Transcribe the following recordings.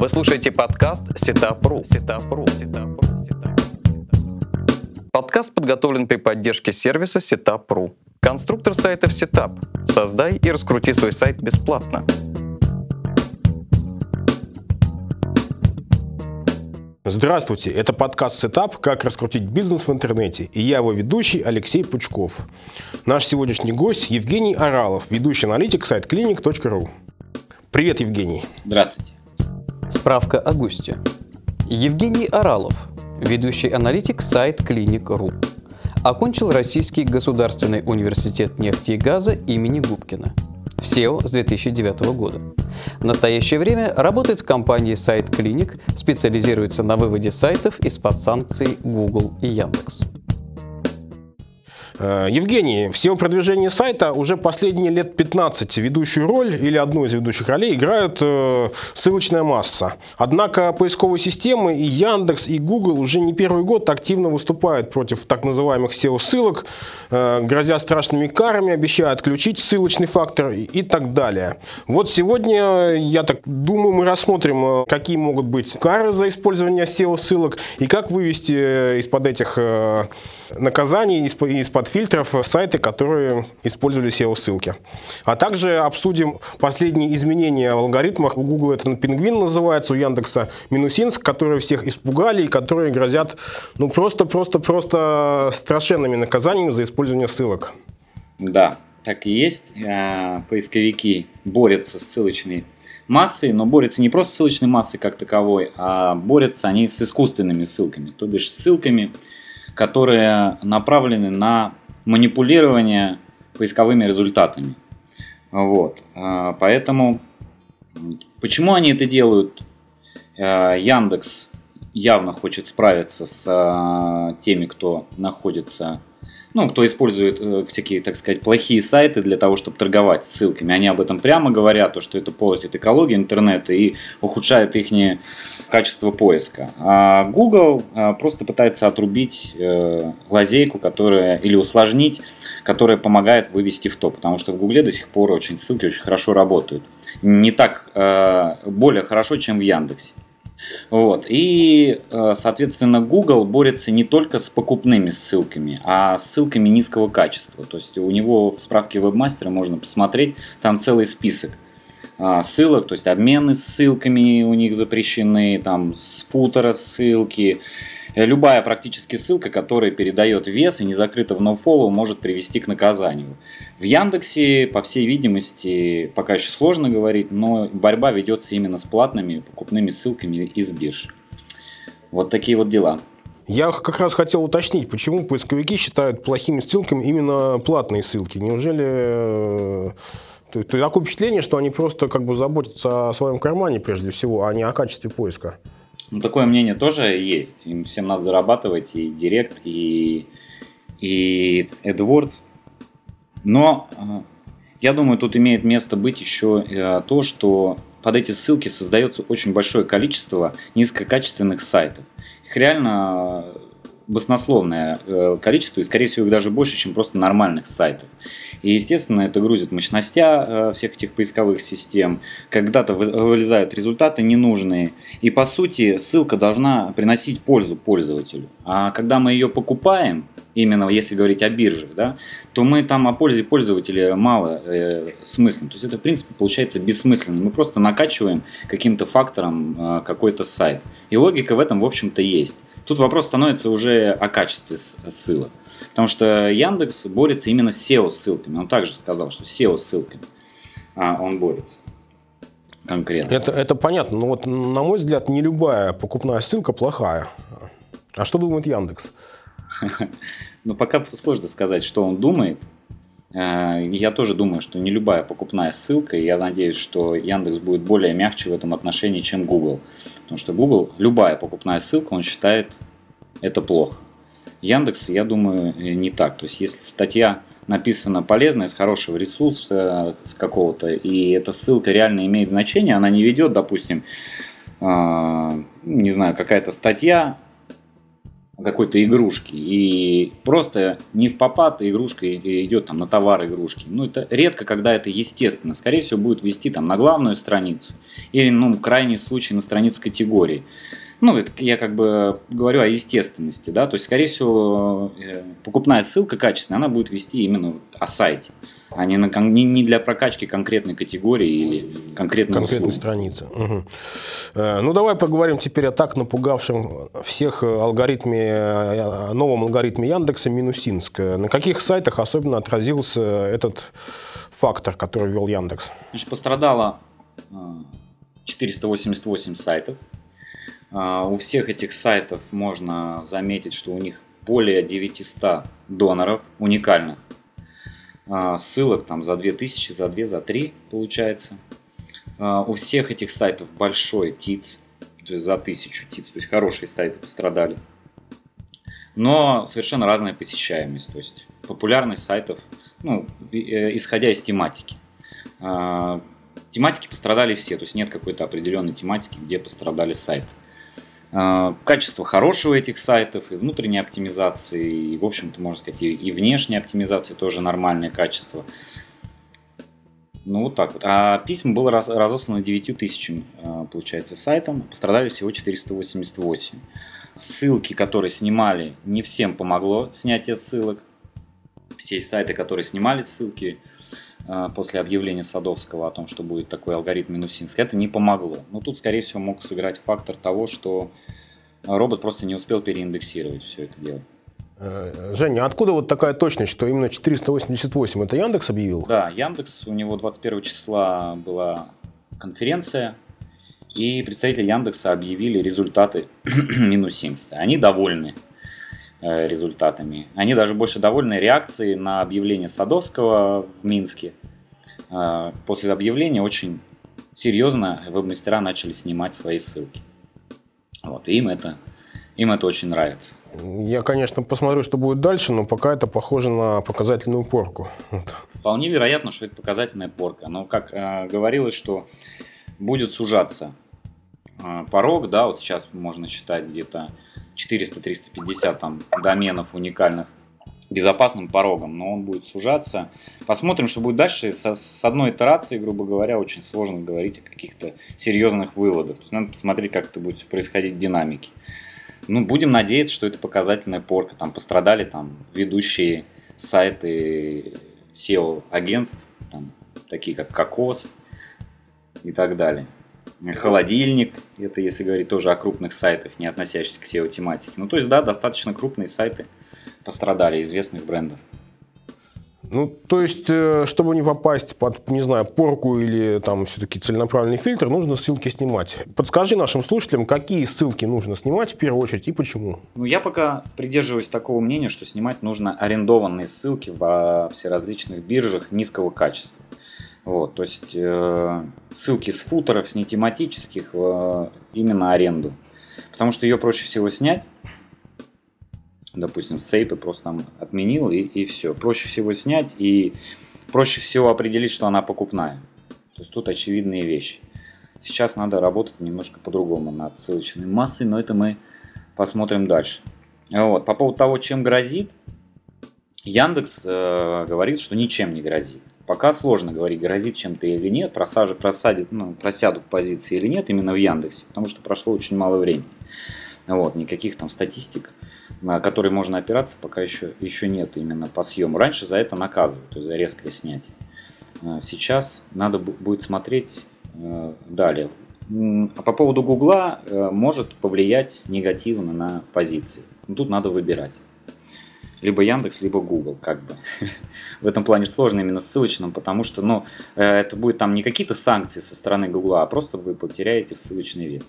Вы слушаете подкаст Setup.ru. Setup.ru. Setup.ru. Подкаст подготовлен при поддержке сервиса Setup.ru. Конструктор сайтов Setup. Создай и раскрути свой сайт бесплатно. Здравствуйте, это подкаст «Setup. Как раскрутить бизнес в интернете» и я его ведущий Алексей Пучков. Наш сегодняшний гость Евгений Аралов, ведущий аналитик SiteClinic.ru. Привет, Евгений. Здравствуйте. Справка о госте. Евгений Оралов, ведущий аналитик сайт Clinic.ru. Окончил Российский государственный университет нефти и газа имени Губкина. В SEO с 2009 года. В настоящее время работает в компании Сайт Клиник, специализируется на выводе сайтов из-под санкций Google и Яндекс. Э, Евгений, в SEO-продвижении сайта уже последние лет 15 ведущую роль или одну из ведущих ролей играют э, ссылочная масса. Однако поисковые системы и Яндекс, и Google уже не первый год активно выступают против так называемых SEO-ссылок, э, грозя страшными карами, обещая отключить ссылочный фактор и так далее. Вот сегодня, я так думаю, мы рассмотрим, какие могут быть кары за использование SEO-ссылок и как вывести из-под этих наказаний, из-под фильтров сайты, которые использовали SEO-ссылки. А также обсудим последние изменения в алгоритмах. У Google это пингвин называется, у Яндекса Минусинск, которые всех испугали и которые грозят ну просто-просто-просто страшенными наказаниями за использование ссылок. Да, так и есть. А, поисковики борются с ссылочной массой, но борются не просто с ссылочной массой как таковой, а борются они с искусственными ссылками, то бишь ссылками, которые направлены на манипулирование поисковыми результатами. Вот. А, поэтому почему они это делают? А, Яндекс явно хочет справиться с а, теми, кто находится ну, кто использует э, всякие, так сказать, плохие сайты для того, чтобы торговать ссылками. Они об этом прямо говорят, то, что это портит экологию интернета и ухудшает их качество поиска. А Google э, просто пытается отрубить э, лазейку, которая, или усложнить, которая помогает вывести в топ, потому что в Google до сих пор очень ссылки очень хорошо работают. Не так, э, более хорошо, чем в Яндексе. Вот. И, э, соответственно, Google борется не только с покупными ссылками, а с ссылками низкого качества. То есть у него в справке вебмастера можно посмотреть, там целый список а, ссылок, то есть обмены ссылками у них запрещены, там с футера ссылки, любая практически ссылка, которая передает вес и не закрыта в nofollow, может привести к наказанию. В Яндексе, по всей видимости, пока еще сложно говорить, но борьба ведется именно с платными покупными ссылками из бирж. Вот такие вот дела. Я как раз хотел уточнить, почему поисковики считают плохими ссылками именно платные ссылки. Неужели э, такое впечатление, что они просто как бы заботятся о своем кармане прежде всего, а не о качестве поиска? Ну, такое мнение тоже есть. Им всем надо зарабатывать и Директ, и, и AdWords. Но э, я думаю, тут имеет место быть еще э, то, что под эти ссылки создается очень большое количество низкокачественных сайтов. Их реально баснословное э, количество, и, скорее всего, их даже больше, чем просто нормальных сайтов. И, естественно, это грузит мощностя э, всех этих поисковых систем. Когда-то вылезают результаты ненужные. И, по сути, ссылка должна приносить пользу пользователю. А когда мы ее покупаем, именно если говорить о биржах, да, то мы там о пользе пользователя мало э, смыслен. То есть это, в принципе, получается бессмысленно. Мы просто накачиваем каким-то фактором э, какой-то сайт. И логика в этом, в общем-то, есть. Тут вопрос становится уже о качестве ссылок. Потому что Яндекс борется именно с SEO-ссылками. Он также сказал, что SEO-ссылками а, он борется конкретно. Это, это понятно. Но вот, на мой взгляд, не любая покупная ссылка плохая. А что думает Яндекс? Ну, пока сложно сказать, что он думает. А, я тоже думаю, что не любая покупная ссылка, и я надеюсь, что Яндекс будет более мягче в этом отношении, чем Google. Потому что Google, любая покупная ссылка, он считает это плохо. Яндекс, я думаю, не так. То есть, если статья написана полезная, с хорошего ресурса, с какого-то, и эта ссылка реально имеет значение, она не ведет, допустим, а, не знаю, какая-то статья какой-то игрушки. И просто не в попад игрушка идет там на товар игрушки. Ну, это редко, когда это естественно. Скорее всего, будет вести там на главную страницу. Или, ну, крайний случай на страницу категории. Ну, это я как бы говорю о естественности, да, то есть, скорее всего, э, покупная ссылка качественная, она будет вести именно о сайте а не, на, не, не для прокачки конкретной категории или конкретной Конкретной услуги. страницы. Угу. Ну, давай поговорим теперь о так напугавшем всех алгоритме, э, новом алгоритме Яндекса Минусинск. На каких сайтах особенно отразился этот фактор, который ввел Яндекс? Значит, пострадало 488 сайтов. У всех этих сайтов можно заметить, что у них более 900 доноров уникальных ссылок там за 2000, за 2, за 3 получается. А, у всех этих сайтов большой ТИЦ, то есть за 1000 ТИЦ, то есть хорошие сайты пострадали. Но совершенно разная посещаемость, то есть популярность сайтов, ну, э, исходя из тематики. А, тематики пострадали все, то есть нет какой-то определенной тематики, где пострадали сайты. А, качество хорошего этих сайтов, и внутренней оптимизации, и, в общем-то, можно сказать, и, внешней оптимизации тоже нормальное качество. Ну, вот так вот. А письма было раз, разослано 9 тысячам, а, получается, сайтам. Пострадали всего 488. Ссылки, которые снимали, не всем помогло снятие ссылок. Все сайты, которые снимали ссылки, после объявления Садовского о том, что будет такой алгоритм Минусинск, это не помогло. Но тут, скорее всего, мог сыграть фактор того, что робот просто не успел переиндексировать все это дело. Э, Женя, а откуда вот такая точность, что именно 488? Это Яндекс объявил? Да, Яндекс, у него 21 числа была конференция, и представители Яндекса объявили результаты Минусинска. Они довольны. Э, результатами. Они даже больше довольны реакцией на объявление Садовского в Минске. Э, после объявления очень серьезно веб-мастера начали снимать свои ссылки. Вот, и им это, им это очень нравится. Я, конечно, посмотрю, что будет дальше, но пока это похоже на показательную порку. Вполне вероятно, что это показательная порка. Но, как э, говорилось, что будет сужаться порог, да, вот сейчас можно считать где-то 400-350 там доменов уникальных безопасным порогом, но он будет сужаться. Посмотрим, что будет дальше. Со, с одной итерации, грубо говоря, очень сложно говорить о каких-то серьезных выводах. То есть надо посмотреть, как это будет происходить в динамике. Ну, будем надеяться, что это показательная порка. Там пострадали там ведущие сайты SEO-агентств, там, такие как Кокос и так далее. Холодильник, это если говорить тоже о крупных сайтах, не относящихся к SEO-тематике. Ну, то есть, да, достаточно крупные сайты пострадали, известных брендов. Ну, то есть, э, чтобы не попасть под, не знаю, порку или там все-таки целенаправленный фильтр, нужно ссылки снимать. Подскажи нашим слушателям, какие ссылки нужно снимать в первую очередь и почему? Ну, я пока придерживаюсь такого мнения, что снимать нужно арендованные ссылки во всеразличных биржах низкого качества. Вот, то есть э, ссылки с футеров, с нетематических э, именно аренду. Потому что ее проще всего снять. Допустим, сейпы просто там отменил и, и все. Проще всего снять и проще всего определить, что она покупная. То есть тут очевидные вещи. Сейчас надо работать немножко по-другому над ссылочной массой, но это мы посмотрим дальше. Вот. По поводу того, чем грозит, Яндекс э, говорит, что ничем не грозит. Пока сложно говорить, грозит чем-то или нет, просажи, просадит, ну, просядут позиции или нет именно в Яндексе, потому что прошло очень мало времени. Вот, никаких там статистик, на которые можно опираться, пока еще, еще нет именно по съему. Раньше за это наказывают, то есть за резкое снятие. А сейчас надо будет смотреть э, далее. А по поводу Гугла э, может повлиять негативно на позиции. Тут надо выбирать либо Яндекс, либо Google, как бы. в этом плане сложно именно ссылочным, потому что, ну, э, это будет там не какие-то санкции со стороны Google, а просто вы потеряете ссылочный вес.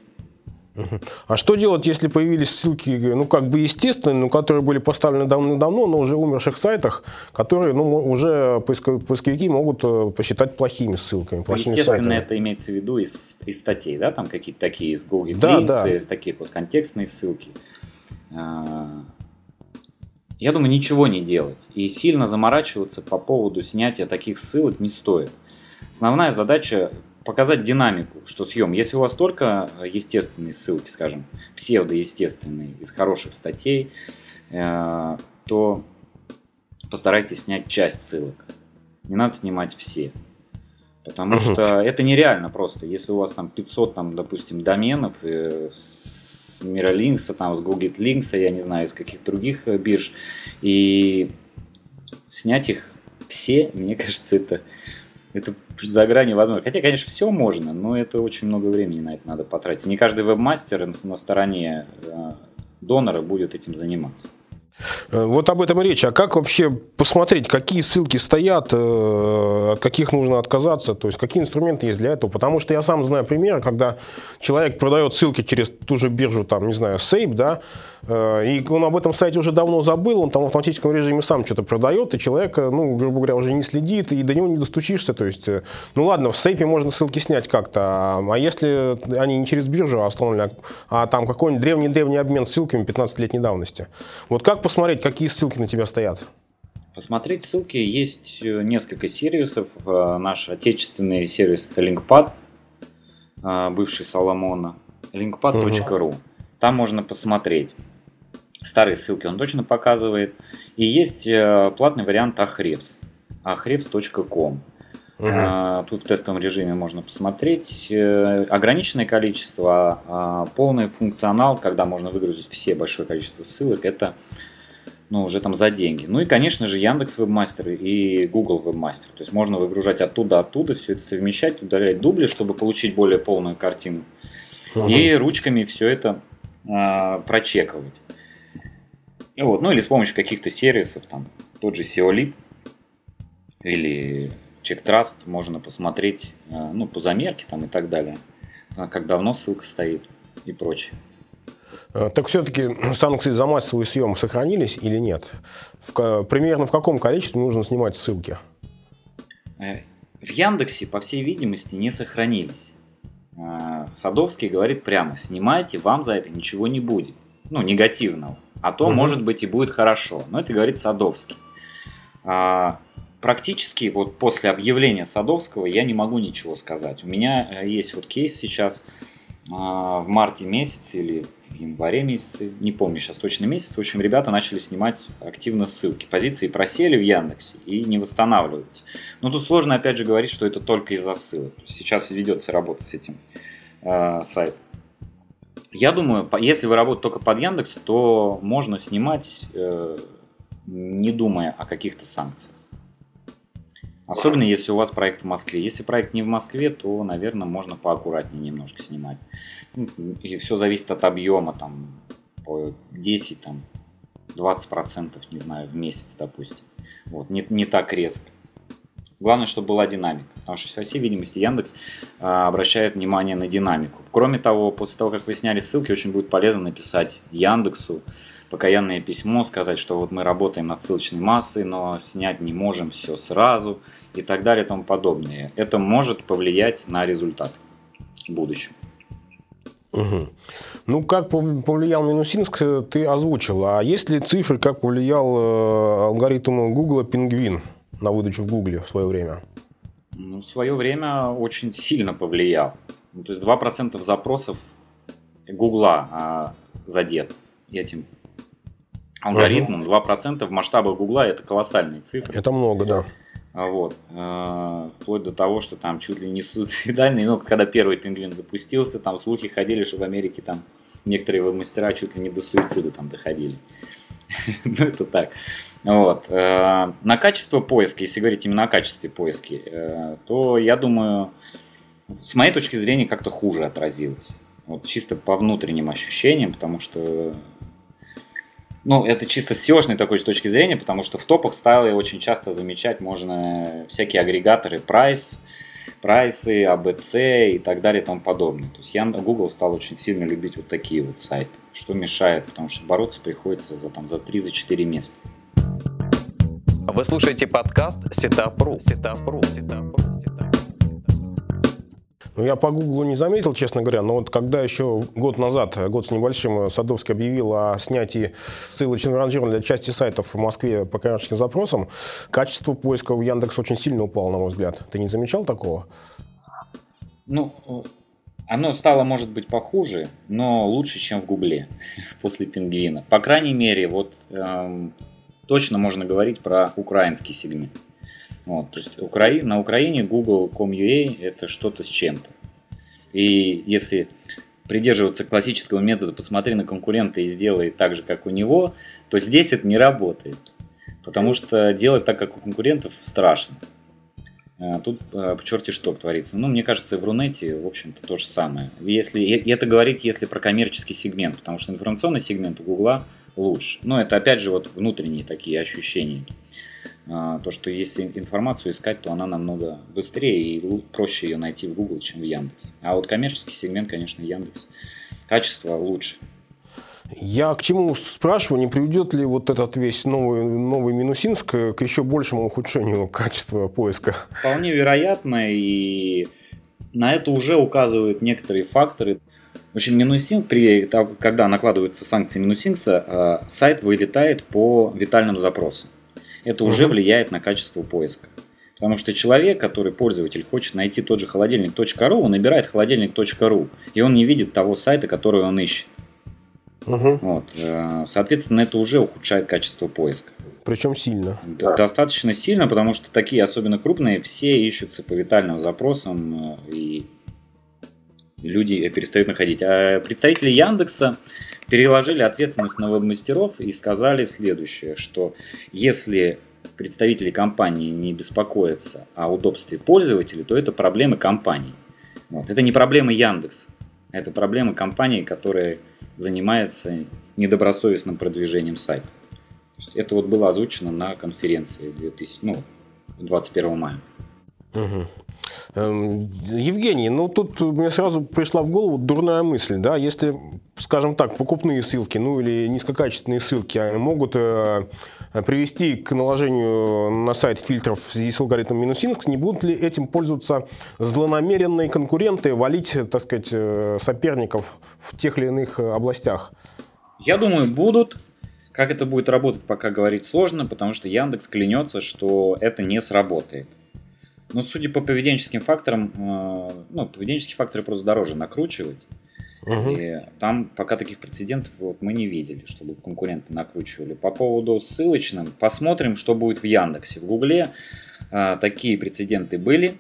А что делать, если появились ссылки, ну, как бы естественные, но которые были поставлены давно-давно, но уже умерших сайтах, которые, ну, уже поисковики могут э, посчитать плохими ссылками, плохими Естественно, сайтами. это имеется в виду из, из статей, да, там какие-то такие из Google да, да. из таких вот контекстные ссылки. Я думаю, ничего не делать. И сильно заморачиваться по поводу снятия таких ссылок не стоит. Основная задача показать динамику, что съем. Если у вас только естественные ссылки, скажем, псевдоестественные, из хороших статей, э, то постарайтесь снять часть ссылок. Не надо снимать все. Потому угу. что это нереально просто. Если у вас там 500, там, допустим, доменов э, с Miralinks, там, с Google Links, я не знаю, из каких других э, бирж, и снять их все, мне кажется, это, это за гранью возможно. Хотя, конечно, все можно, но это очень много времени на это надо потратить. Не каждый вебмастер на стороне э, донора будет этим заниматься. Э, вот об этом и речь. А как вообще посмотреть, какие ссылки стоят, э, от каких нужно отказаться, то есть какие инструменты есть для этого? Потому что я сам знаю примеры, когда человек продает ссылки через ту же биржу, там, не знаю, Сейп, да, Э, и он об этом сайте уже давно забыл, он там в автоматическом режиме сам что-то продает, и человек, ну, грубо говоря, уже не следит, и до него не достучишься. То есть, ну ладно, в сейпе можно ссылки снять как-то, а если они не через биржу остановлены, а там какой-нибудь древний-древний обмен ссылками 15-летней давности. Вот как посмотреть, какие ссылки на тебя стоят? Посмотреть ссылки есть несколько сервисов. Наш отечественный сервис это LinkPad, бывший Соломона, linkpad.ru. Угу. Там можно посмотреть Старые ссылки он точно показывает. И есть э, платный вариант Ahrefs. ahrefs.com. Угу. А, тут в тестовом режиме можно посмотреть. Э, ограниченное количество, а полный функционал, когда можно выгрузить все большое количество ссылок, это ну, уже там за деньги. Ну и, конечно же, Яндекс Вебмастер и Google Вебмастер. То есть можно выгружать оттуда, оттуда, все это совмещать, удалять дубли, чтобы получить более полную картину. Угу. И ручками все это а, прочековать. Вот, ну или с помощью каких-то сервисов, там, тот же SEOLib или CheckTrust можно посмотреть, э, ну, по замерке там и так далее, а как давно ссылка стоит и прочее. Э, так все-таки санкции за массовый съем сохранились или нет? В, примерно в каком количестве нужно снимать ссылки? Э, в Яндексе, по всей видимости, не сохранились. Садовский говорит прямо, снимайте, вам за это ничего не будет. Ну, негативного а то, угу. может быть, и будет хорошо. Но это говорит Садовский. А, практически вот после объявления Садовского я не могу ничего сказать. У меня э, есть вот кейс сейчас в марте месяце или в январе месяце, не помню сейчас точно месяц. В общем, ребята начали снимать активно ссылки. Позиции просели в Яндексе и не восстанавливаются. Но тут сложно опять же говорить, что это только из-за ссылок. Сейчас ведется работа с этим э, сайтом. Я думаю, если вы работаете только под Яндекс, то можно снимать, э, не думая о каких-то санкциях. Особенно если у вас проект в Москве. Если проект не в Москве, то, наверное, можно поаккуратнее немножко снимать. Ну, и все зависит от объема, там, по 10, там, 20%, не знаю, в месяц, допустим. Вот, не, не так резко. Главное, чтобы была динамика, потому что, по всей видимости, Яндекс а, обращает внимание на динамику. Кроме того, после того, как вы сняли ссылки, очень будет полезно написать Яндексу покаянное письмо, сказать, что вот мы работаем над ссылочной массой, но снять не можем все сразу и так далее и тому подобное. Это может повлиять на результат в будущем. Угу. Ну, как повлиял Минусинск, ты озвучил. А есть ли цифры, как повлиял э, алгоритм Google Пингвин? на выдачу в Гугле в свое время? Ну, в свое время очень сильно повлиял. Ну, то есть 2% запросов Гугла а, задет этим алгоритмом. 2% в масштабах Гугла это колоссальные цифры. Это много, да. А, вот. А, вплоть до того, что там чуть ли не суицидальный. Ну, когда первый пингвин запустился, там слухи ходили, что в Америке там некоторые мастера чуть ли не до суицида там доходили. ну, это так. Вот. Э, на качество поиска, если говорить именно о качестве поиска, э, то я думаю, с моей точки зрения, как-то хуже отразилось. Вот чисто по внутренним ощущениям, потому что ну, это чисто с SEO такой точки зрения, потому что в топах стало очень часто замечать можно всякие агрегаторы Price, прайсы, АБЦ и так далее и тому подобное. То есть я Google стал очень сильно любить вот такие вот сайты, что мешает, потому что бороться приходится за, там, за 3-4 места. Вы слушаете подкаст Setup.ru. Setup.ru. Setup.ru. Ну, я по Гуглу не заметил, честно говоря, но вот когда еще год назад, год с небольшим, Садовский объявил о снятии ссылочного ранжирования для части сайтов в Москве по коммерческим запросам, качество поиска в Яндекс очень сильно упало, на мой взгляд. Ты не замечал такого? Ну, оно стало, может быть, похуже, но лучше, чем в Гугле после пингвина. По крайней мере, вот эм, точно можно говорить про украинский сегмент. Вот, то есть Укра... на Украине Google.com.ua это что-то с чем-то. И если придерживаться классического метода «посмотри на конкурента и сделай так же, как у него», то здесь это не работает. Потому что делать так, как у конкурентов, страшно. А тут а, черти что творится. Ну, мне кажется, в Рунете, в общем-то, то же самое. Если, и это говорит, если про коммерческий сегмент, потому что информационный сегмент у Гугла лучше. Но это, опять же, вот внутренние такие ощущения. А, то, что если информацию искать, то она намного быстрее и проще ее найти в Google, чем в Яндекс. А вот коммерческий сегмент, конечно, Яндекс. Качество лучше. Я к чему спрашиваю, не приведет ли вот этот весь новый, новый Минусинск к еще большему ухудшению качества поиска? Вполне вероятно, и на это уже указывают некоторые факторы. В общем, Минусинг, при, когда накладываются санкции Минусинкса, сайт вылетает по витальным запросам. Это уже влияет на качество поиска. Потому что человек, который пользователь, хочет найти тот же холодильник.ру, он набирает холодильник.ру, и он не видит того сайта, который он ищет. Угу. Вот. Э, соответственно, это уже ухудшает качество поиска. Причем сильно. Да. Достаточно сильно, потому что такие, особенно крупные, все ищутся по витальным запросам, э, и люди перестают находить. А представители Яндекса переложили ответственность на веб-мастеров и сказали следующее, что если представители компании не беспокоятся о удобстве пользователей, то это проблемы компании. Вот. Это не проблемы Яндекса, это проблемы компании, которая занимается недобросовестным продвижением сайта. Это вот было озвучено на конференции 2000, ну, 21 мая. Угу. Евгений, ну тут мне сразу пришла в голову дурная мысль, да, если, скажем так, покупные ссылки, ну или низкокачественные ссылки могут э, привести к наложению на сайт фильтров в связи с алгоритмом Минусинск, не будут ли этим пользоваться злонамеренные конкуренты, валить, так сказать, э, соперников в тех или иных областях? Я думаю, будут. Как это будет работать, пока говорить сложно, потому что Яндекс клянется, что это не сработает. Но судя по поведенческим факторам, э, ну, поведенческие факторы просто дороже накручивать. Угу. И там пока таких прецедентов вот, мы не видели, чтобы конкуренты накручивали. По поводу ссылочным, посмотрим, что будет в Яндексе. В Гугле а, такие прецеденты были,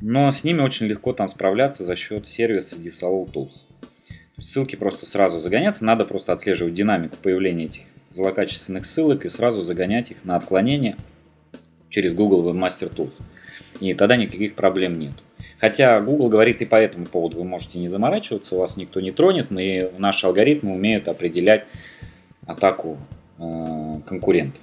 но с ними очень легко там справляться за счет сервиса Disavow Tools. Ссылки просто сразу загоняться, надо просто отслеживать динамику появления этих злокачественных ссылок и сразу загонять их на отклонение через Google Webmaster Tools. И тогда никаких проблем нет. Хотя Google говорит и по этому поводу вы можете не заморачиваться, вас никто не тронет, и наши алгоритмы умеют определять атаку э, конкурента.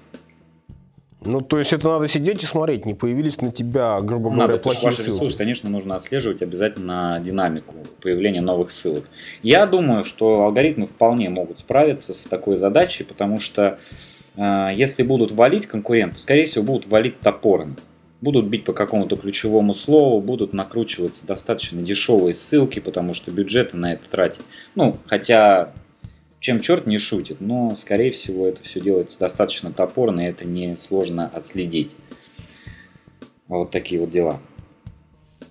Ну, то есть это надо сидеть и смотреть, не появились на тебя, грубо говоря, надо, плохие ваш ссылки. ресурс, конечно, нужно отслеживать обязательно динамику появления новых ссылок. Я думаю, что алгоритмы вполне могут справиться с такой задачей, потому что э, если будут валить конкурентов, скорее всего, будут валить топорно будут бить по какому-то ключевому слову, будут накручиваться достаточно дешевые ссылки, потому что бюджеты на это тратить. Ну, хотя чем черт не шутит, но, скорее всего, это все делается достаточно топорно, и это не сложно отследить. Вот такие вот дела.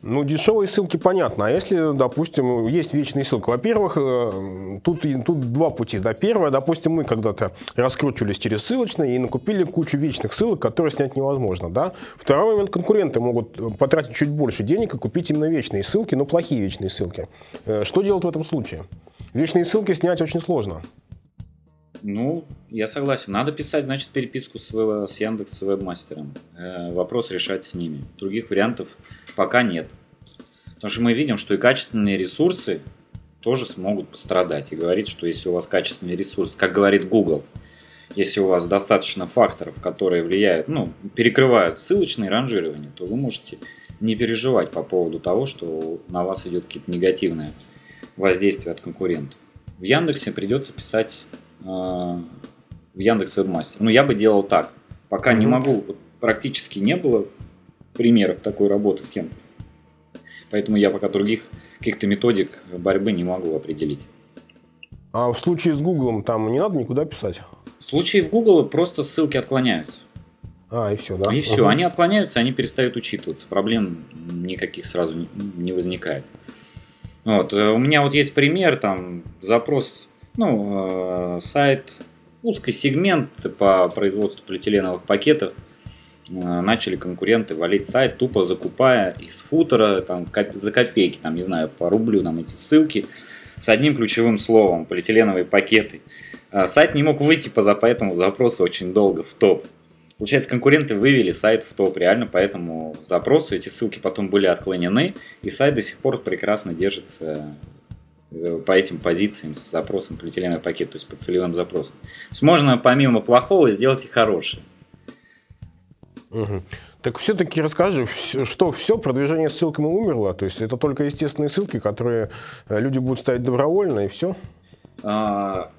Ну, дешевые ссылки понятно. А если, допустим, есть вечные ссылки? Во-первых, э, тут, тут два пути. Да, первое, допустим, мы когда-то раскручивались через ссылочные и накупили кучу вечных ссылок, которые снять невозможно. Да? Второй момент, конкуренты могут потратить чуть больше денег и купить именно вечные ссылки, но плохие вечные ссылки. Э, что делать в этом случае? Вечные ссылки снять очень сложно. Ну, я согласен. Надо писать, значит, переписку с, с Яндекс с вебмастером. Э, вопрос решать с ними. Других вариантов Пока нет. Потому что мы видим, что и качественные ресурсы тоже смогут пострадать. И говорит, что если у вас качественный ресурс, как говорит Google, если у вас достаточно факторов, которые влияют, ну, перекрывают ссылочные ранжирования, то вы можете не переживать по поводу того, что на вас идет какие-то негативные воздействия от конкурентов. В Яндексе придется писать э, в Яндекс Вебмастер. Ну, я бы делал так. Пока mm-hmm. не могу, практически не было примеров такой работы с Яндексом. Поэтому я пока других каких-то методик борьбы не могу определить. А в случае с Гуглом там не надо никуда писать? В случае в Google просто ссылки отклоняются. А, и все, да? И все, угу. они отклоняются, они перестают учитываться. Проблем никаких сразу не возникает. Вот, э, у меня вот есть пример, там, запрос, ну, э, сайт, узкий сегмент по производству полиэтиленовых пакетов, начали конкуренты валить сайт, тупо закупая из футера там, за копейки, там, не знаю, по рублю там эти ссылки с одним ключевым словом, полиэтиленовые пакеты. А сайт не мог выйти по по этому запросу очень долго в топ. Получается, конкуренты вывели сайт в топ, реально по этому запросу. Эти ссылки потом были отклонены, и сайт до сих пор прекрасно держится э, по этим позициям с запросом полиэтиленовый пакет, то есть по целевым запросам. То есть можно помимо плохого сделать и хорошее. Мгм. Так все-таки расскажи, что все продвижение ссылками умерло? То есть это только естественные ссылки, которые э, люди будут ставить добровольно, и все? А,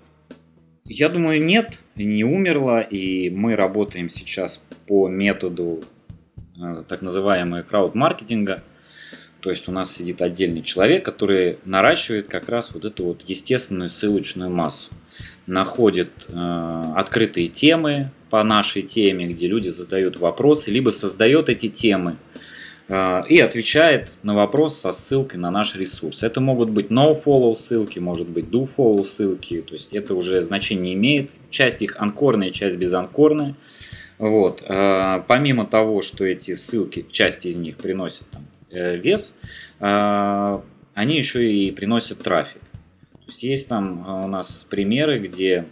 Я думаю, нет, не умерла, и мы работаем сейчас по методу э, так называемого крауд-маркетинга. То есть у нас сидит отдельный человек, который наращивает как раз вот эту вот естественную ссылочную массу. Находит э, открытые темы по нашей теме, где люди задают вопросы, либо создает эти темы э, и отвечает на вопрос со ссылкой на наш ресурс. Это могут быть no-follow ссылки, может быть do-follow ссылки, то есть это уже значение не имеет. Часть их анкорная, часть безанкорная. Вот. э, Помимо того, что эти ссылки, часть из них приносят там, э, вес, э, они еще и приносят трафик. Есть есть там э, у нас примеры, где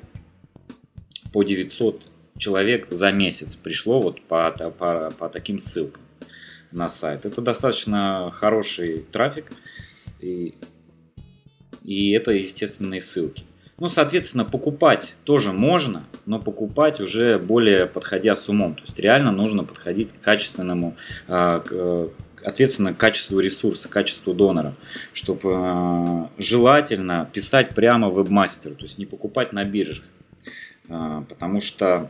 по 900 человек за месяц пришло вот по, по, по таким ссылкам на сайт. Это достаточно хороший трафик, и, и это естественные ссылки. Ну, соответственно, покупать тоже можно, но покупать уже более подходя с умом. То есть реально нужно подходить к качественному, э, к, ответственно к качеству ресурса, качеству донора, чтобы э, желательно писать прямо вебмастеру, то есть не покупать на биржах. Э, Потому что,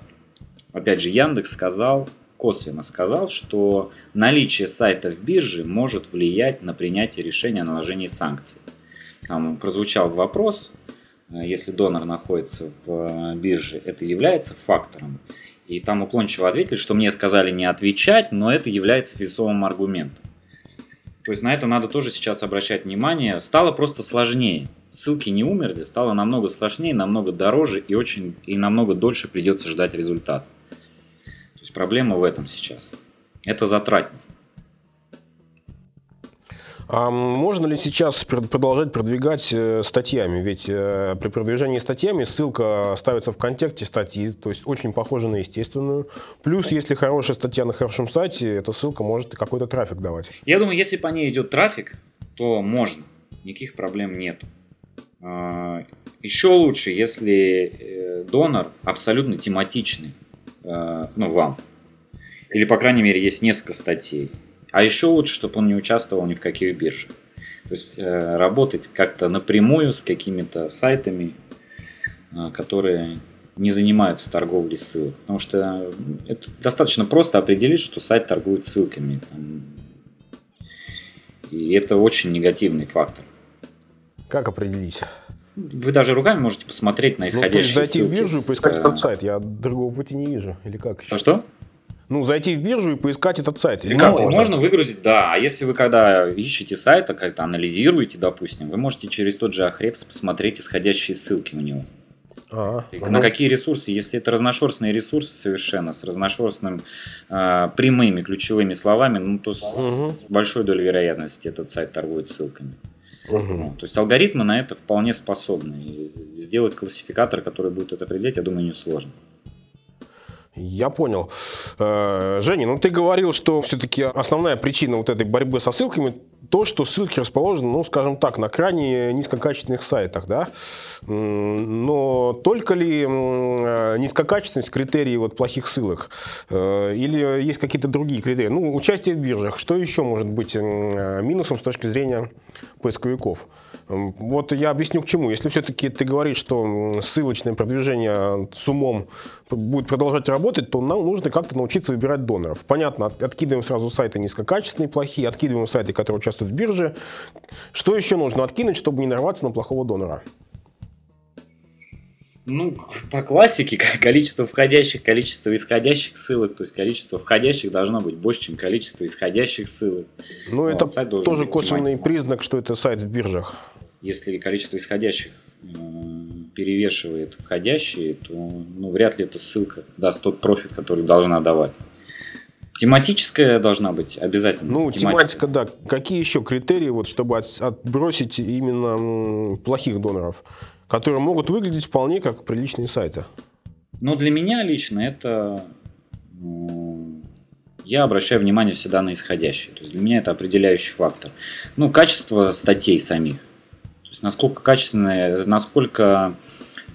опять же, Яндекс сказал, косвенно сказал, что наличие сайта в бирже может влиять на принятие решения о наложении санкций. Там прозвучал вопрос, э, если донор находится в бирже, это является фактором. И там уклончиво ответили, что мне сказали не отвечать, но это является весомым аргументом. То есть на это надо тоже сейчас обращать внимание. Стало просто сложнее. Ссылки не умерли, стало намного сложнее, намного дороже и очень и намного дольше придется ждать результат. То есть проблема в этом сейчас. Это затратно. А можно ли сейчас пр- продолжать продвигать э, статьями? Ведь э, при продвижении статьями ссылка ставится в контексте статьи, то есть очень похожа на естественную. Плюс, если хорошая статья на хорошем сайте, эта ссылка может какой-то трафик давать. Я думаю, если по ней идет трафик, то можно. Никаких проблем нет. Еще лучше, если э, донор абсолютно тематичный, ну, вам. Или, по крайней мере, есть несколько статей. А еще лучше, чтобы он не участвовал ни в каких биржах. То есть э, работать как-то напрямую с какими-то сайтами, э, которые не занимаются торговлей ссылок. Потому что это достаточно просто определить, что сайт торгует ссылками. Там. И это очень негативный фактор. Как определить? Вы даже руками можете посмотреть на Ну, то исходящие есть зайти в ссылки биржу и поискать э, этот сайт. Я другого пути не вижу. Или как еще? То что? Ну, зайти в биржу и поискать этот сайт. Ну, как можно? выгрузить, да. А если вы когда ищете сайт, а как-то анализируете, допустим, вы можете через тот же Ahrefs посмотреть исходящие ссылки у него. И Ага. На какие ресурсы, если это разношерстные ресурсы совершенно, с разношерстным э, прямыми ключевыми словами, ну то с Мгм. большой долей вероятности этот сайт торгует ссылками. Мгм. Ну, то есть алгоритмы на это вполне способны. И сделать классификатор, который будет это определять, я думаю, несложно. Я понял. Э, Женя, ну ты говорил, что все-таки основная причина вот этой борьбы со ссылками то, что ссылки расположены, ну, скажем так, на крайне низкокачественных сайтах, да? Но только ли э, низкокачественность критерий вот плохих ссылок? Э, Или есть какие-то другие критерии? Ну, участие в биржах. Что еще может быть минусом с точки зрения поисковиков? Вот я объясню к чему. Если все-таки ты говоришь, что ссылочное продвижение с умом будет продолжать работать, то нам нужно как-то научиться выбирать доноров. Понятно, от- откидываем сразу сайты низкокачественные, плохие, откидываем сайты, которые участвуют в бирже. Что еще нужно откинуть, чтобы не нарваться на плохого донора? Ну, по классике, количество входящих, количество исходящих ссылок, то есть количество входящих должно быть больше, чем количество исходящих ссылок. Ну, вот, это тоже косвенный признак, что это сайт в биржах. Если количество исходящих перевешивает входящие, то ну, вряд ли эта ссылка даст тот профит, который должна давать. Тематическая должна быть обязательно. Ну, тематика, тематика да. Какие еще критерии, вот, чтобы от, отбросить именно плохих доноров, которые могут выглядеть вполне как приличные сайты? Ну, для меня лично это... Я обращаю внимание всегда на исходящие. То есть для меня это определяющий фактор. Ну, качество статей самих. То есть насколько качественное, насколько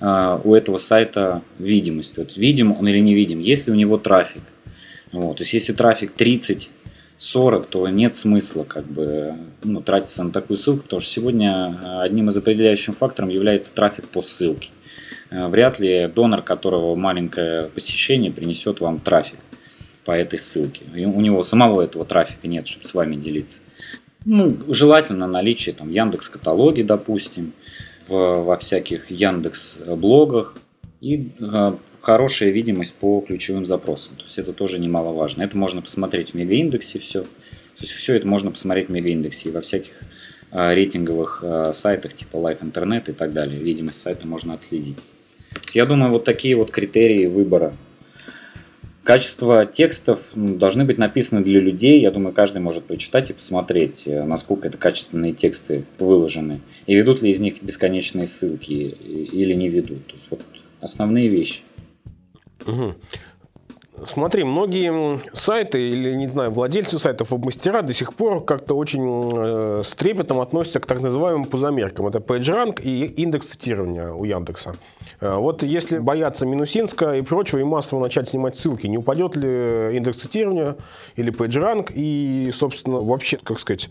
э, у этого сайта видимость. Вот видим он или не видим, есть ли у него трафик вот, то есть если трафик 30 40, то нет смысла как бы ну, тратиться на такую ссылку, потому что сегодня э, одним из определяющих факторов является трафик по ссылке. Э, вряд ли донор, которого маленькое посещение, принесет вам трафик по этой ссылке. И у него самого этого трафика нет, чтобы с вами делиться. Ну, желательно наличие там Яндекс каталоги, допустим, в, во всяких Яндекс блогах и э, хорошая видимость по ключевым запросам. То есть это тоже немаловажно. Это можно посмотреть в мегаиндексе все. То есть все это можно посмотреть в мегаиндексе и во всяких э, рейтинговых э, сайтах типа Live Internet и так далее. Видимость сайта можно отследить. Я думаю, вот такие вот критерии выбора. Качество текстов должны быть написаны для людей. Я думаю, каждый может прочитать и посмотреть, э, насколько это качественные тексты выложены. И ведут ли из них бесконечные ссылки или не ведут. То есть вот основные вещи. Угу. Смотри, многие сайты или, не знаю, владельцы сайтов, мастера до сих пор как-то очень э, с трепетом относятся к так называемым пузомеркам. Это PageRank и индекс цитирования у Яндекса. Э, вот если бояться Минусинска и прочего, и массово начать снимать ссылки, не упадет ли индекс цитирования или PageRank? И, собственно, вообще, как сказать,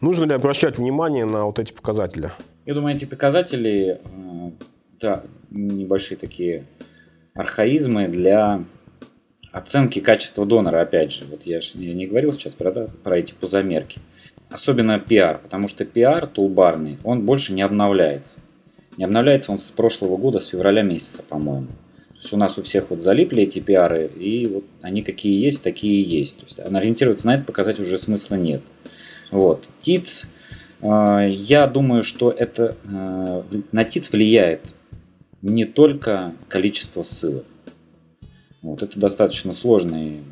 нужно ли обращать внимание на вот эти показатели? Я думаю, эти показатели, э, да, небольшие такие архаизмы для оценки качества донора, опять же. Вот я, я не говорил сейчас про, да, про эти пузомерки. Особенно пиар, потому что пиар тулбарный, он больше не обновляется. Не обновляется он с прошлого года, с февраля месяца, по-моему. То есть у нас у всех вот залипли эти пиары, и вот они какие есть, такие и есть. То есть ориентироваться на это показать уже смысла нет. Вот. ТИЦ, э, я думаю, что это э, на ТИЦ влияет не только количество ссылок. Вот это достаточно сложный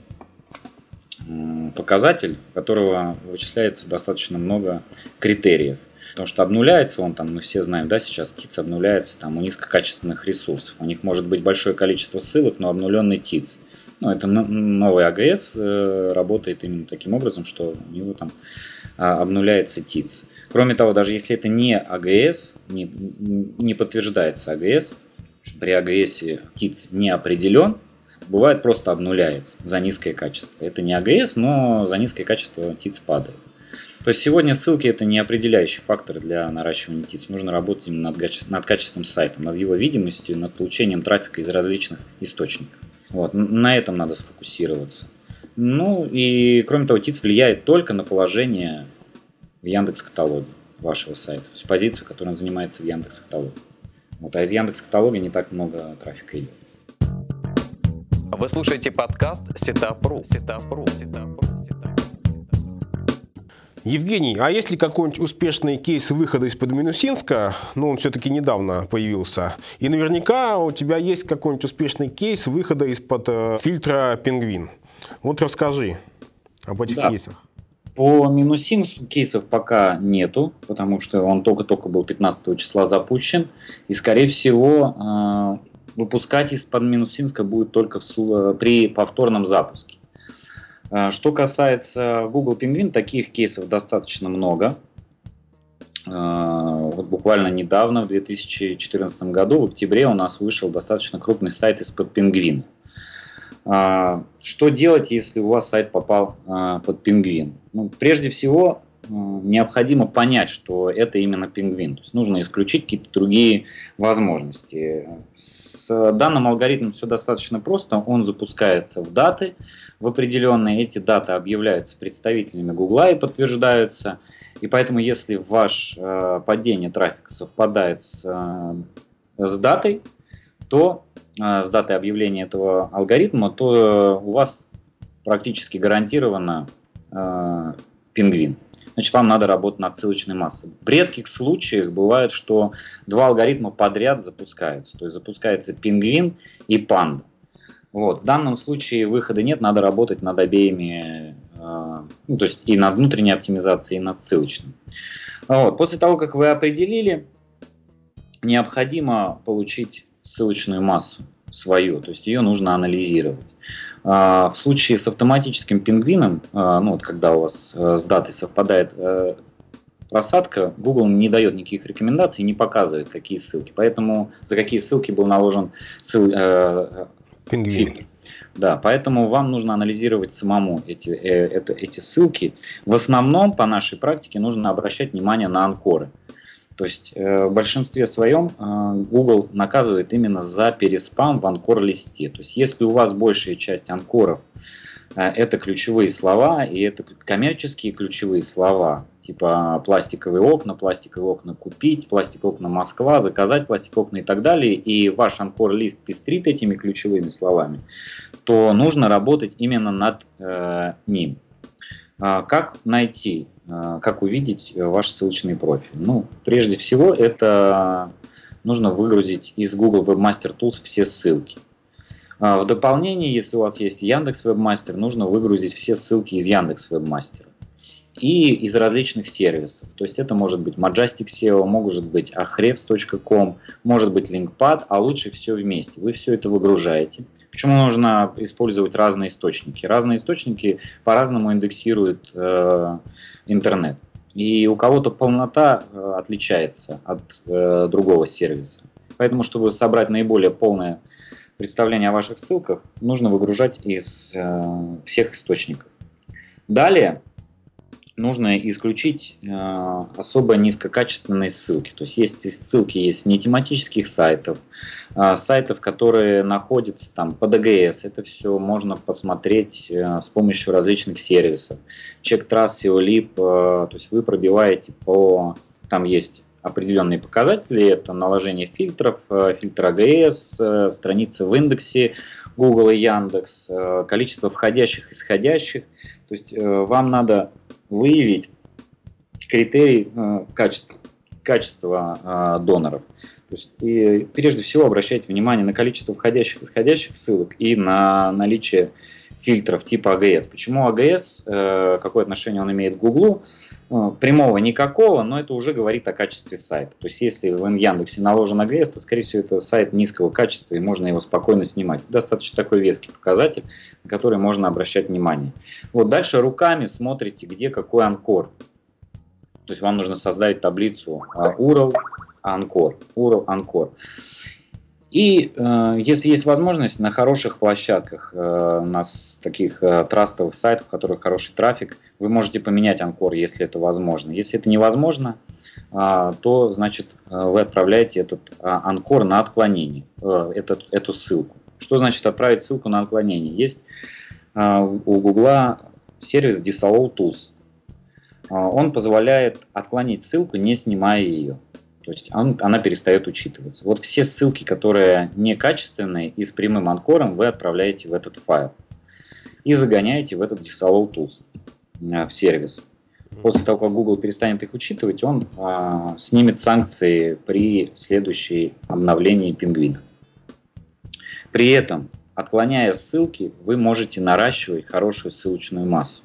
показатель, у которого вычисляется достаточно много критериев. Потому что обнуляется он там, мы все знаем, да, сейчас ТИЦ обнуляется там у низкокачественных ресурсов. У них может быть большое количество ссылок, но обнуленный ТИЦ. Ну, это новый АГС э, работает именно таким образом, что у него там а, обнуляется ТИЦ. Кроме того, даже если это не АГС, не, не подтверждается АГС, при АГС ТИЦ не определен, бывает просто обнуляется за низкое качество. Это не АГС, но за низкое качество ТИЦ падает. То есть сегодня ссылки это не определяющий фактор для наращивания ТИЦ. Нужно работать именно над, над качеством сайта, над его видимостью, над получением трафика из различных источников. Вот, на этом надо сфокусироваться. Ну и кроме того, ТИЦ влияет только на положение в Яндекс каталоге вашего сайта, то есть позицию, которую он занимается в Яндекс каталоге. Вот, а из Яндекс каталога не так много трафика идет. Вы слушаете подкаст Сетапру. Сетапру. Сетапру. Евгений, а есть ли какой-нибудь успешный кейс выхода из-под Минусинска? Ну, он все-таки недавно появился. И наверняка у тебя есть какой-нибудь успешный кейс выхода из-под э, фильтра «Пингвин». Вот расскажи об этих да. кейсах. По минусинусу кейсов пока нету, потому что он только-только был 15 числа запущен. И, скорее всего, а, выпускать из-под минусинска будет только в, при повторном запуске. А, что касается Google Penguin, таких кейсов достаточно много. А, вот буквально недавно, в 2014 году, в октябре у нас вышел достаточно крупный сайт из-под Penguin. А, что делать, если у вас сайт попал под пингвин? Ну, прежде всего, необходимо понять, что это именно пингвин. То есть нужно исключить какие-то другие возможности. С данным алгоритмом все достаточно просто. Он запускается в даты в определенные. Эти даты объявляются представителями Гугла и подтверждаются. И поэтому, если ваш падение трафика совпадает с, с датой, то с даты объявления этого алгоритма, то у вас практически гарантированно пингвин значит вам надо работать над ссылочной массой. В редких случаях бывает, что два алгоритма подряд запускаются. То есть запускается пингвин и панда. Вот. В данном случае выхода нет, надо работать над обеими, э, ну, то есть и над внутренней оптимизацией, и над ссылочным. Вот. После того, как вы определили, необходимо получить ссылочную массу свою, то есть ее нужно анализировать. А, в случае с автоматическим пингвином, а, ну вот когда у вас э, с датой совпадает э, просадка, Google не дает никаких рекомендаций, не показывает, какие ссылки. Поэтому за какие ссылки был наложен ссыл, э, фильтр. Да, поэтому вам нужно анализировать самому эти, э, это, эти ссылки. В основном, по нашей практике, нужно обращать внимание на анкоры. То есть э, в большинстве своем э, Google наказывает именно за переспам в анкор-листе. То есть если у вас большая часть анкоров э, это ключевые слова, и это коммерческие ключевые слова, типа пластиковые окна, пластиковые окна купить, пластиковые окна Москва, заказать пластиковые окна и так далее, и ваш анкор-лист пестрит этими ключевыми словами, то нужно работать именно над э, ним. А как найти, как увидеть ваш ссылочный профиль? Ну, прежде всего, это нужно выгрузить из Google Webmaster Tools все ссылки. А, в дополнение, если у вас есть Яндекс Webmaster, нужно выгрузить все ссылки из Яндекс Webmaster и из различных сервисов. То есть это может быть Majestic SEO, может быть ahrefs.com, может быть LinkPad, а лучше все вместе. Вы все это выгружаете. Почему нужно использовать разные источники? Разные источники по-разному индексируют э, интернет. И у кого-то полнота э, отличается от э, другого сервиса. Поэтому, чтобы собрать наиболее полное представление о ваших ссылках, нужно выгружать из э, всех источников. Далее нужно исключить э, особо низкокачественные ссылки. То есть есть ссылки есть не тематических сайтов, а сайтов, которые находятся там под AGS. Это все можно посмотреть э, с помощью различных сервисов. CheckTrust, SEOLib, э, то есть вы пробиваете по... Там есть определенные показатели, это наложение фильтров, э, фильтр AGS, э, страницы в индексе Google и Яндекс, э, количество входящих исходящих. То есть вам надо выявить критерий э, качества, качества э, доноров. То есть, и прежде всего обращайте внимание на количество входящих и исходящих ссылок и на наличие фильтров типа AGS. Почему AGS, э, какое отношение он имеет к Google? Э, прямого никакого, но это уже говорит о качестве сайта. То есть если в Яндексе наложен AGS, то скорее всего это сайт низкого качества и можно его спокойно снимать. Достаточно такой веский показатель, на который можно обращать внимание. Вот дальше руками смотрите, где какой анкор. То есть вам нужно создать таблицу URL, анкор, URL, анкор. И э, если есть возможность на хороших площадках, э, на таких э, трастовых сайтах, у которых хороший трафик, вы можете поменять анкор, если это возможно. Если это невозможно, э, то значит э, вы отправляете этот э, анкор на отклонение, э, этот, эту ссылку. Что значит отправить ссылку на отклонение? Есть э, у Гугла сервис Disallow Tools. Э, он позволяет отклонить ссылку, не снимая ее. То есть он, она перестает учитываться. Вот все ссылки, которые некачественные и с прямым анкором, вы отправляете в этот файл и загоняете в этот Disallow Tools э, в сервис. После того, как Google перестанет их учитывать, он а, снимет санкции при следующей обновлении пингвина. При этом, отклоняя ссылки, вы можете наращивать хорошую ссылочную массу.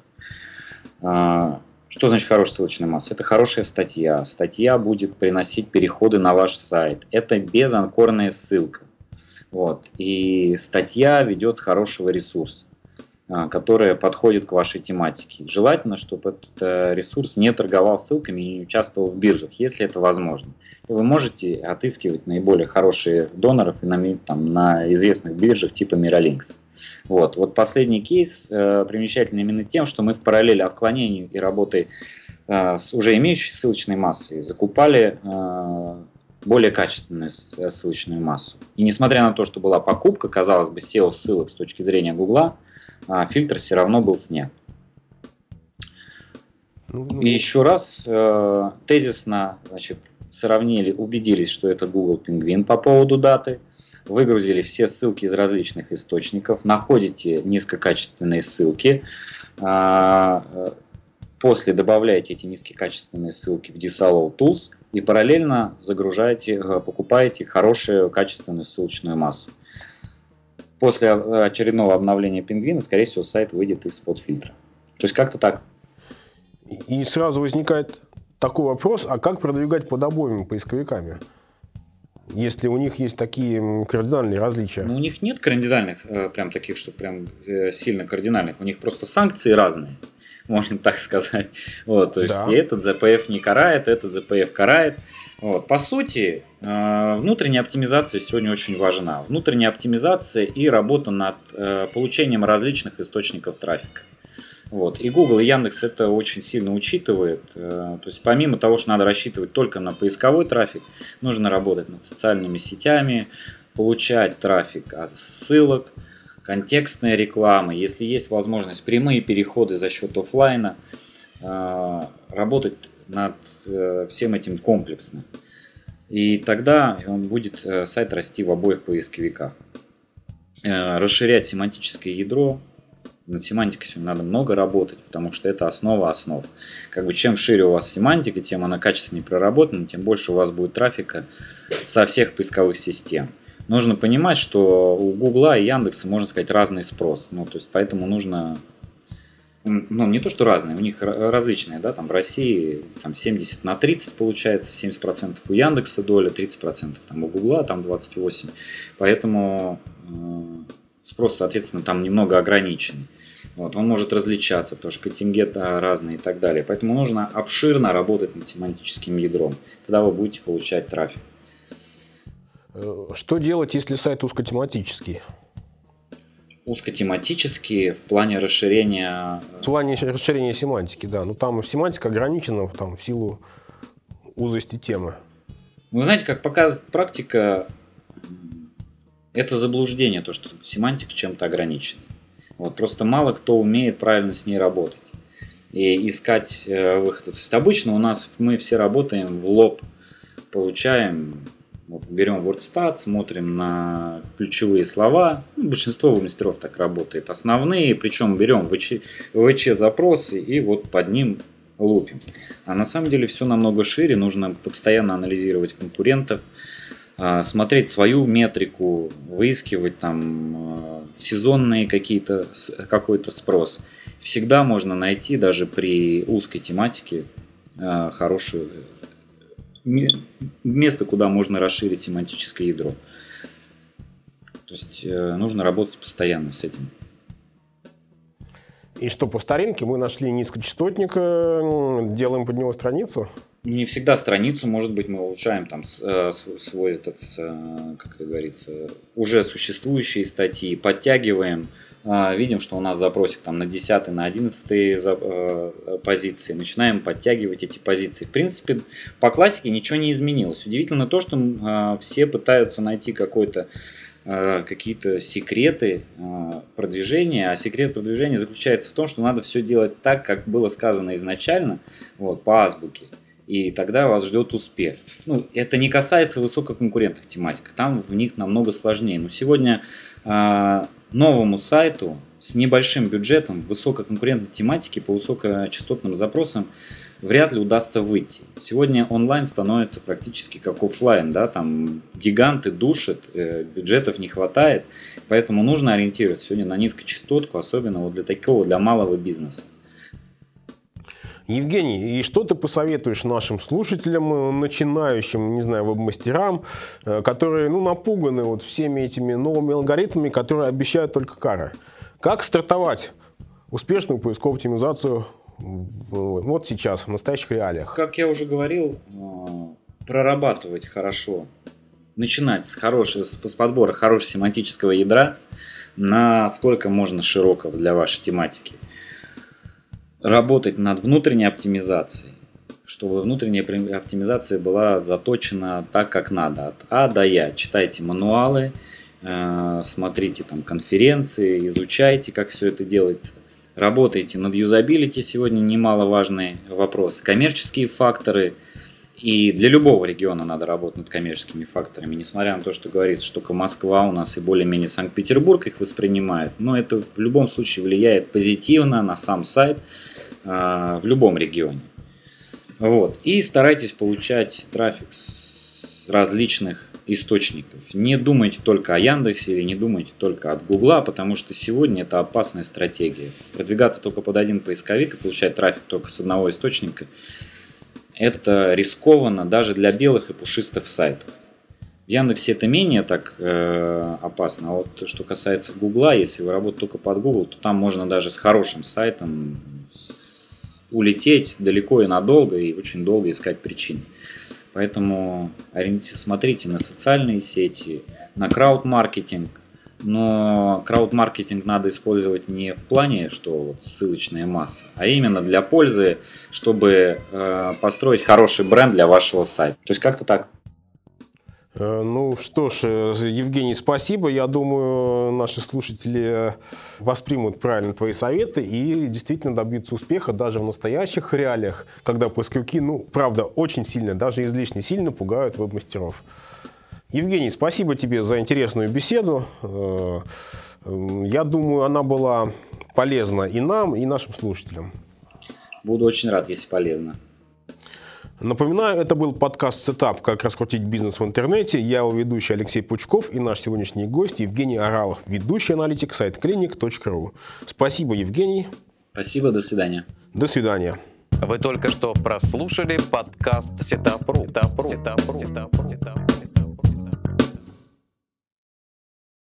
А, что значит хорошая ссылочная масса? Это хорошая статья. Статья будет приносить переходы на ваш сайт. Это безанкорная ссылка. Вот. И статья ведет с хорошего ресурса, а, которая подходит к вашей тематике. Желательно, чтобы этот э, ресурс не торговал ссылками и не участвовал в биржах, если это возможно. Вы можете отыскивать наиболее хорошие доноров и на, там, на известных биржах типа Miralinks. Вот, вот последний кейс э, примечательный именно тем, что мы в параллели отклонению и работой э, с уже имеющей ссылочной массой закупали э, более качественную э, ссылочную массу. И несмотря на то, что была покупка, казалось бы, SEO ссылок с точки зрения Гугла, э, фильтр все равно был снят. Ну, ну, и еще раз э, тезисно значит, сравнили, убедились, что это Google Penguin по поводу даты – выгрузили все ссылки из различных источников, находите низкокачественные ссылки, а, э, после добавляете эти низкокачественные ссылки в Disallow Tools и параллельно загружаете, э, покупаете хорошую качественную ссылочную массу. После очередного обновления пингвина, скорее всего, сайт выйдет из под фильтра. То есть как-то так. И сразу возникает такой вопрос, а как продвигать под обоими поисковиками? Если у них есть такие кардинальные различия? Ну, у них нет кардинальных, э, прям таких, что прям э, сильно кардинальных. У них просто санкции разные, можно так сказать. Вот, то есть да. этот ZPF не карает, этот ZPF карает. Вот. По сути, э, внутренняя оптимизация сегодня очень важна. Внутренняя оптимизация и работа над получением различных источников трафика. Вот. И Google, и Яндекс это очень сильно учитывает. Э, то есть помимо того, что надо рассчитывать только на поисковой трафик, нужно работать над социальными сетями, получать трафик от ссылок, контекстная реклама, если есть возможность прямые переходы за счет офлайна, э, работать над э, всем этим комплексно. И тогда он будет сайт расти в обоих поисковиках. Расширять семантическое ядро, над семантикой сегодня надо много работать, потому что это основа основ. Как бы чем шире у вас семантика, тем она качественнее проработана, тем больше у вас будет трафика со всех поисковых систем. Нужно понимать, что у Гугла и Яндекса, можно сказать, разный спрос. Ну, то есть, поэтому нужно ну, не то, что разные, у них различные, да, там в России там 70 на 30 получается, 70% у Яндекса доля, 30% там у Гугла, там 28%. Поэтому э, спрос, соответственно, там немного ограниченный. Вот, он может различаться, потому что контингенты разные и так далее. Поэтому нужно обширно работать над семантическим ядром. Тогда вы будете получать трафик. Что делать, если сайт узкотематический? Узкотематический в плане расширения... Э, в плане расширения семантики, да. Ну там семантика ограничена там, в силу узости темы. Вы знаете, как показывает практика, это заблуждение, то, что семантика чем-то ограничена. Вот, просто мало кто умеет правильно с ней работать и искать э, выход. То есть обычно у нас мы все работаем в лоб, получаем, вот, берем WordStat, смотрим на ключевые слова. Ну, большинство мастеров так работает. Основные, причем берем ВЧ, ВЧ запросы и вот под ним лупим. А на самом деле все намного шире, нужно постоянно анализировать конкурентов, смотреть свою метрику, выискивать там а, сезонные какие-то, какой-то спрос. Всегда можно найти даже при узкой тематике а, хорошее место, куда можно расширить семантическое ядро. То есть э, нужно работать постоянно с этим. И что, по старинке мы нашли низкочастотник, делаем под него страницу? Не всегда страницу, может быть, мы улучшаем там э, свой этот, э, как это говорится, уже существующие статьи, подтягиваем, а, видим, что у нас запросик там на 10 на 11 э, позиции, начинаем подтягивать эти позиции. В принципе, по классике ничего не изменилось. Удивительно то, что все пытаются найти какой-то какие-то секреты продвижения, а секрет продвижения заключается в том, что надо все делать так, как было сказано изначально, вот, по азбуке и тогда вас ждет успех. Ну, это не касается высококонкурентных тематик, там в них намного сложнее. Но сегодня э, новому сайту с небольшим бюджетом высококонкурентной тематики по высокочастотным запросам вряд ли удастся выйти. Сегодня онлайн становится практически как офлайн, да, там гиганты душат, э, бюджетов не хватает, поэтому нужно ориентироваться сегодня на низкочастотку, особенно вот для такого, для малого бизнеса. Евгений, и что ты посоветуешь нашим слушателям, э, начинающим, не знаю, веб-мастерам, э, которые ну, напуганы вот всеми этими новыми алгоритмами, которые обещают только кары? Как стартовать успешную поисковую оптимизацию вот сейчас, в настоящих реалиях? Как я уже говорил, э, прорабатывать хорошо, начинать с, хорошей, с подбора хорошего семантического ядра, насколько можно широкого для вашей тематики – работать над внутренней оптимизацией, чтобы внутренняя оптимизация была заточена так, как надо, от А до Я. Читайте мануалы, э, смотрите там конференции, изучайте, как все это делается. Работайте над юзабилити, сегодня немаловажный вопрос. Коммерческие факторы, И для любого региона надо работать над коммерческими факторами, несмотря на то, что говорится, что Москва у нас и более-менее Санкт-Петербург их воспринимает, но это в любом случае влияет позитивно на сам сайт в любом регионе. Вот. И старайтесь получать трафик с различных источников. Не думайте только о Яндексе или не думайте только от Гугла, потому что сегодня это опасная стратегия. Продвигаться только под один поисковик и получать трафик только с одного источника – это рискованно даже для белых и пушистых сайтов. В Яндексе это менее так э, опасно, а вот то, что касается Гугла, если вы работаете только под Google, то там можно даже с хорошим сайтом улететь далеко и надолго и очень долго искать причины. Поэтому смотрите на социальные сети, на крауд-маркетинг, но крауд-маркетинг надо использовать не в плане, что вот ссылочная масса, а именно для пользы, чтобы э, построить хороший бренд для вашего сайта. То есть как-то так. Э, ну что ж, э, Евгений, спасибо. Я думаю, наши слушатели воспримут правильно твои советы и действительно добьются успеха даже в настоящих реалиях, когда поисковики, ну, правда, очень сильно, даже излишне сильно пугают веб-мастеров. Евгений, спасибо тебе за интересную беседу. Э, я думаю, она была полезна и нам, и нашим слушателям. Буду очень рад, если полезно. Напоминаю, это был подкаст «Setup. Как раскрутить бизнес в интернете». Я его ведущий Алексей Пучков и наш сегодняшний гость Евгений Аралов, ведущий аналитик SiteClinic.ru. Спасибо, Евгений. Спасибо, до свидания. До свидания. Вы только что прослушали подкаст Setup.ru. Setup.ru. Setup.ru. Setup.ru.